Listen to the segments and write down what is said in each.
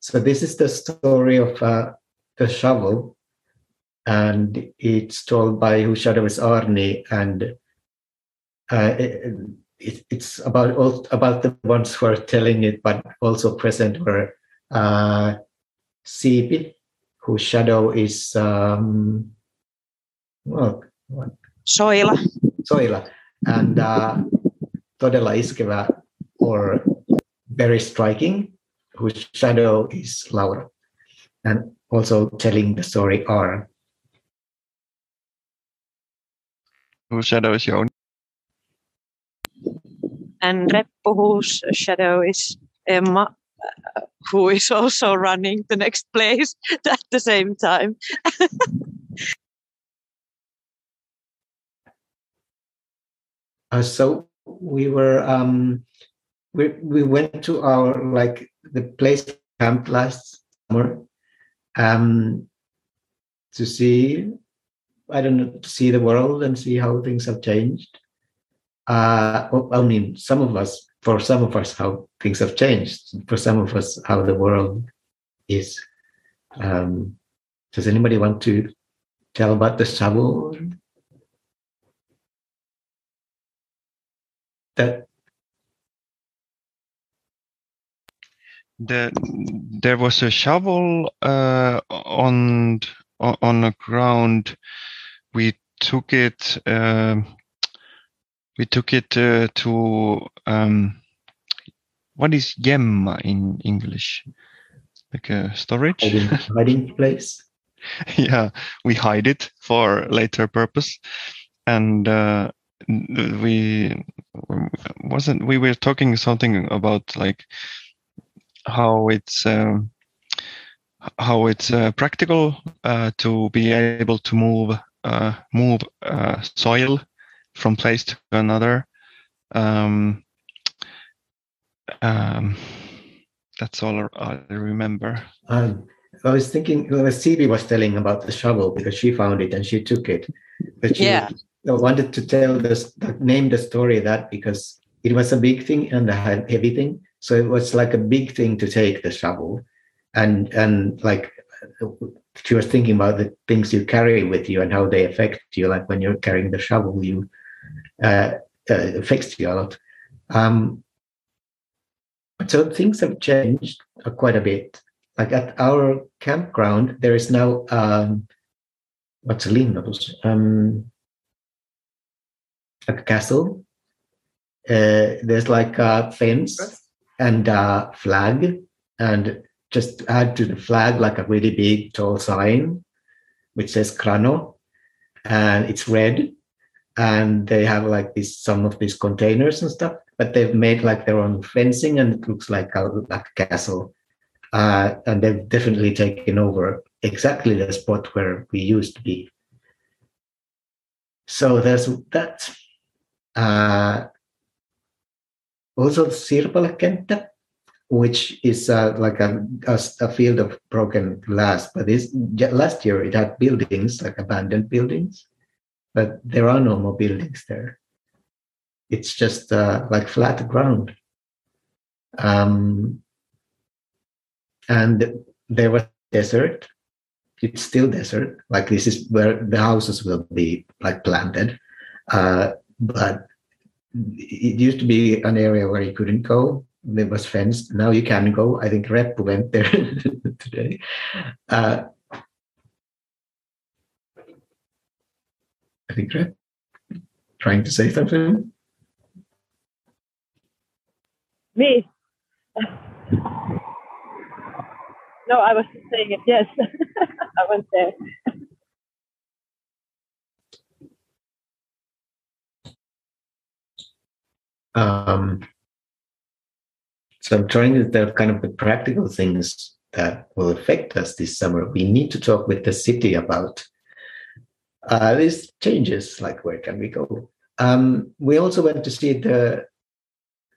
So this is the story of uh, the shovel, and it's told by whose shadow is Arni, and uh, it, it, it's about all, about the ones who are telling it, but also present were uh, Siipi, whose shadow is um, well, what? Soila. Soila, and uh, Todella Iskeva, or very striking, whose shadow is Laura, and also telling the story are. Whose shadow is Joon? And Reppu, whose shadow is Emma, who is also running the next place at the same time. uh, so we were um, we we went to our like the place camp last summer um, to see I don't know to see the world and see how things have changed. Uh, I mean, some of us, for some of us, how things have changed. For some of us, how the world is. Um, does anybody want to tell about the shovel? That the there was a shovel uh, on on the ground. We took it. Uh, we took it uh, to um, what is gemma in English? Like a storage hiding, hiding place. yeah, we hide it for later purpose, and uh, we wasn't. We were talking something about like how it's um, how it's uh, practical uh, to be able to move uh, move uh, soil from place to another. Um, um, that's all I remember. Um, I was thinking, well, Siipi was telling about the shovel because she found it and she took it, but she Yeah. wanted to tell this, name the story that because it was a big thing and a heavy thing, so it was like a big thing to take the shovel, and and like she was thinking about the things you carry with you and how they affect you. Like when you're carrying the shovel, you uh, uh, affects you a lot. Um, so things have changed quite a bit. Like at our campground, there is now um, what's a linnus? Um, a castle. Uh, there's like a fence and a flag, and just add to the flag like a really big tall sign which says Krano, and it's red. And they have like this some of these containers and stuff, but they've made like their own fencing, and it looks like a like a castle. Uh, and they've definitely taken over exactly the spot where we used to be. So there's that. Uh, also, Sirpalakenttä, which is uh, like a, a, a field of broken glass. But this last year it had buildings, like abandoned buildings, but there are no more buildings there. It's just uh, like flat ground. Um, and there was desert. It's still desert. Like this is where the houses will be like planted. Uh, but it used to be an area where you couldn't go. It was fenced. Now you can go. I think Rep went there today. Uh, I think Rep trying to say something. Me? No, I was saying it. Yes, I went there. Um, so I'm trying to the kind of the practical things that will affect us this summer. We need to talk with the city about uh, these changes, like where can we go? Um, we also went to see the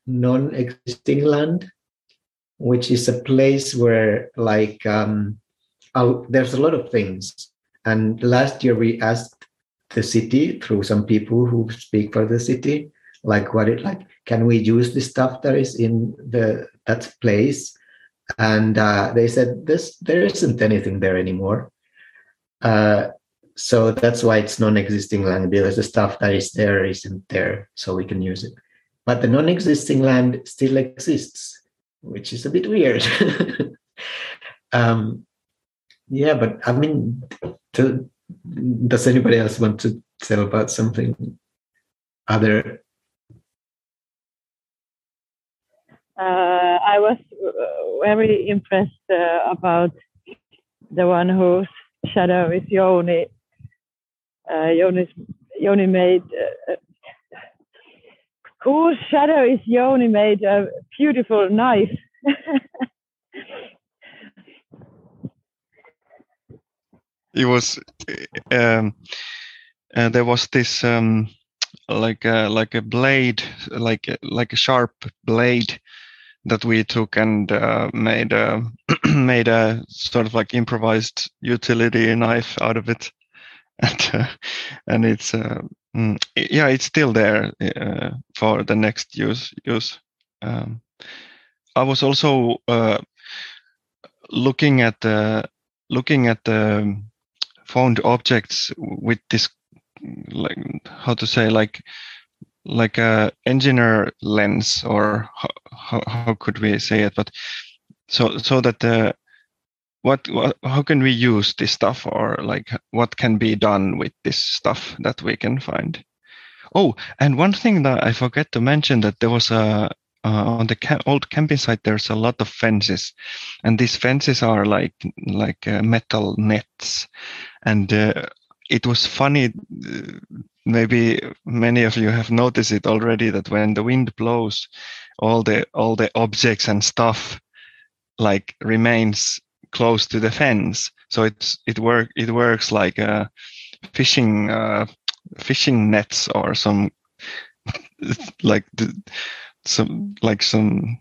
non-existing land, which is a place where like um, oh, there's a lot of things. And last year we asked the city through some people who speak for the city like what it like can we use the stuff that is in the that place and uh, they said this there isn't anything there anymore. Uh, so that's why it's non-existing land because the stuff that is there isn't there, so we can use it. But the non-existing land still exists, which is a bit weird. um, yeah, but I mean, to, does anybody else want to tell about something other? Uh, I was uh, very impressed uh, about the one whose shadow is Yoni. Uh, Yoni made uh, whose shadow is Yoni made a beautiful knife. it was um, uh, there was this um, like a like a blade like like a sharp blade that we took and uh, made a made a sort of like improvised utility knife out of it. And uh, and it's uh, mm, yeah it's still there uh, for the next use use. Um, i was also uh, looking at the looking at the found objects with this like how to say like like a engineer lens or how, how could we say it? But so so that the what, what how can we use this stuff or like what can be done with this stuff that we can find? Oh and one thing that i forget to mention that there was a uh, on the ca- old camping site there's a lot of fences. And these fences are like like uh, metal nets. And uh, it was funny uh, maybe many of you have noticed it already that when the wind blows all the all the objects and stuff like remains close to the fence. So it's it work it works like a fishing uh, fishing nets or some like the, some like some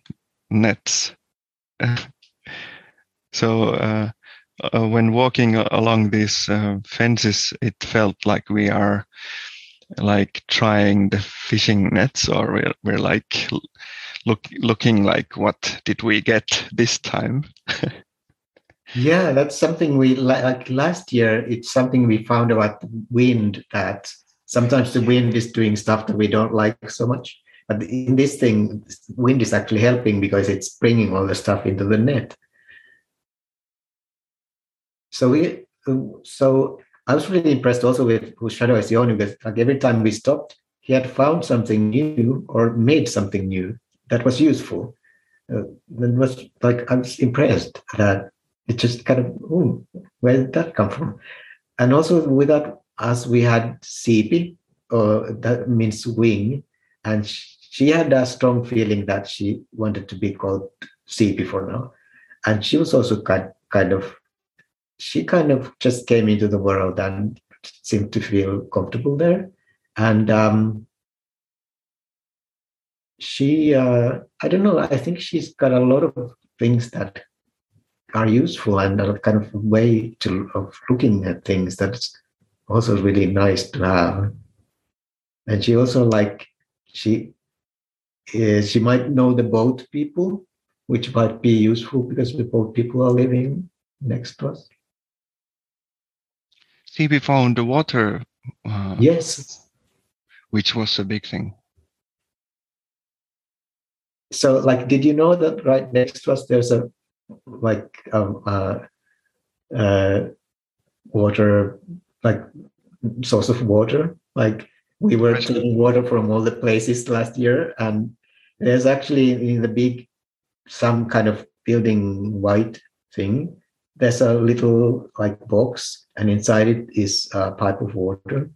nets. So uh, uh, when walking along these uh, fences it felt like we are like trying the fishing nets or we're, we're like look looking like what did we get this time? Yeah that's something we like last year it's something we found about wind that sometimes the wind is doing stuff that we don't like so much. But in this thing wind is actually helping because it's bringing all the stuff into the net. So we so I was really impressed also with whose shadow is Yoni because like every time we stopped, he had found something new or made something new that was useful. Uh, it was like I was impressed that it just kind of, oh, where did that come from? And also with that, as we had or uh, that means wing, and she had a strong feeling that she wanted to be called Siipi for now. And she was also kind, kind of she kind of just came into the world and seemed to feel comfortable there. And um, she, uh, I don't know, I think she's got a lot of things that are useful and a kind of way to of looking at things that's also really nice to have. And she also like she is, she might know the boat people, which might be useful because the boat people are living next to us. Siipi found the water. Uh, yes. Which was a big thing. So, like, did you know that right next to us there's a like um, uh, uh, water, like source of water? Like we were taking water from all the places last year, and there's actually in the big some kind of building white thing there's a little like box and inside it is a pipe of water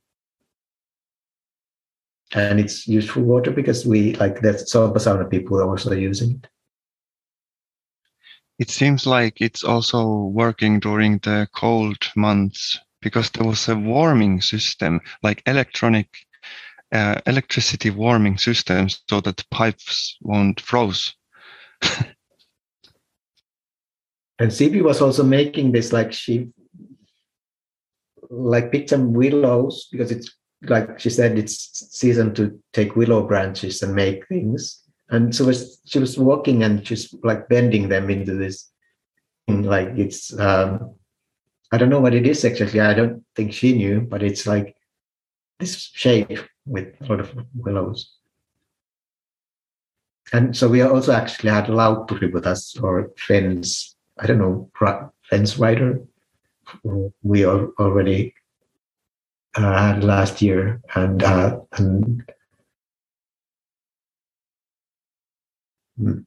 and it's useful water because we like that Sompasauna people are also using it. It seems like it's also working during the cold months because there was a warming system like electronic uh, electricity warming systems so that pipes won't froze. And Siipi was also making this like she like picked some willows because it's like she said it's season to take willow branches and make things and so was, she was walking and she's like bending them into this thing, like it's um, I don't know what it is exactly. I don't think she knew, but it's like this shape with a lot of willows. And so we also actually had Lautturi with us, or fence, I don't know, fence rider. We are already uh, last year, and uh, and hmm,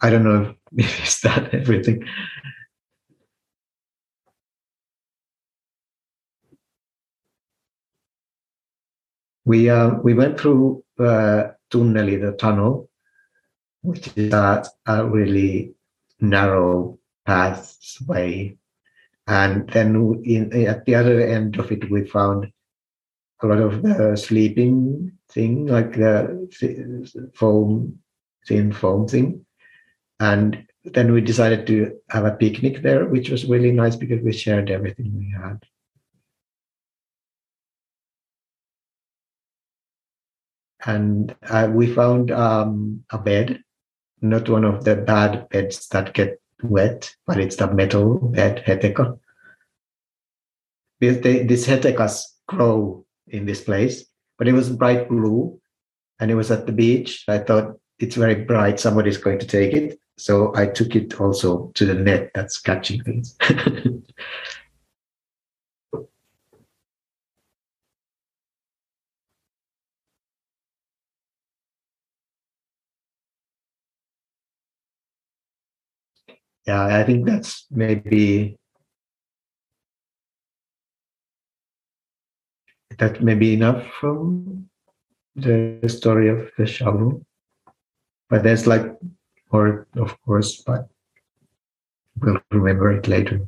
I don't know if is that everything. We uh, we went through uh, Tunneli, the tunnel, which is a, a really narrow pathway. And then in, at the other end of it, we found a lot of the sleeping thing, like the foam, thin foam thing. And then we decided to have a picnic there, which was really nice because we shared everything we had. And uh, we found um, a bed not one of the bad beds that get wet, but it's the metal bed, Heteka. These Hetekas grow in this place, but it was bright blue and it was at the beach. I thought it's very bright, somebody's going to take it. So I took it also to the net that's catching things. yeah, I think that's maybe that may be enough from the story of the shovel. But there's like more, of course, but we'll remember it later.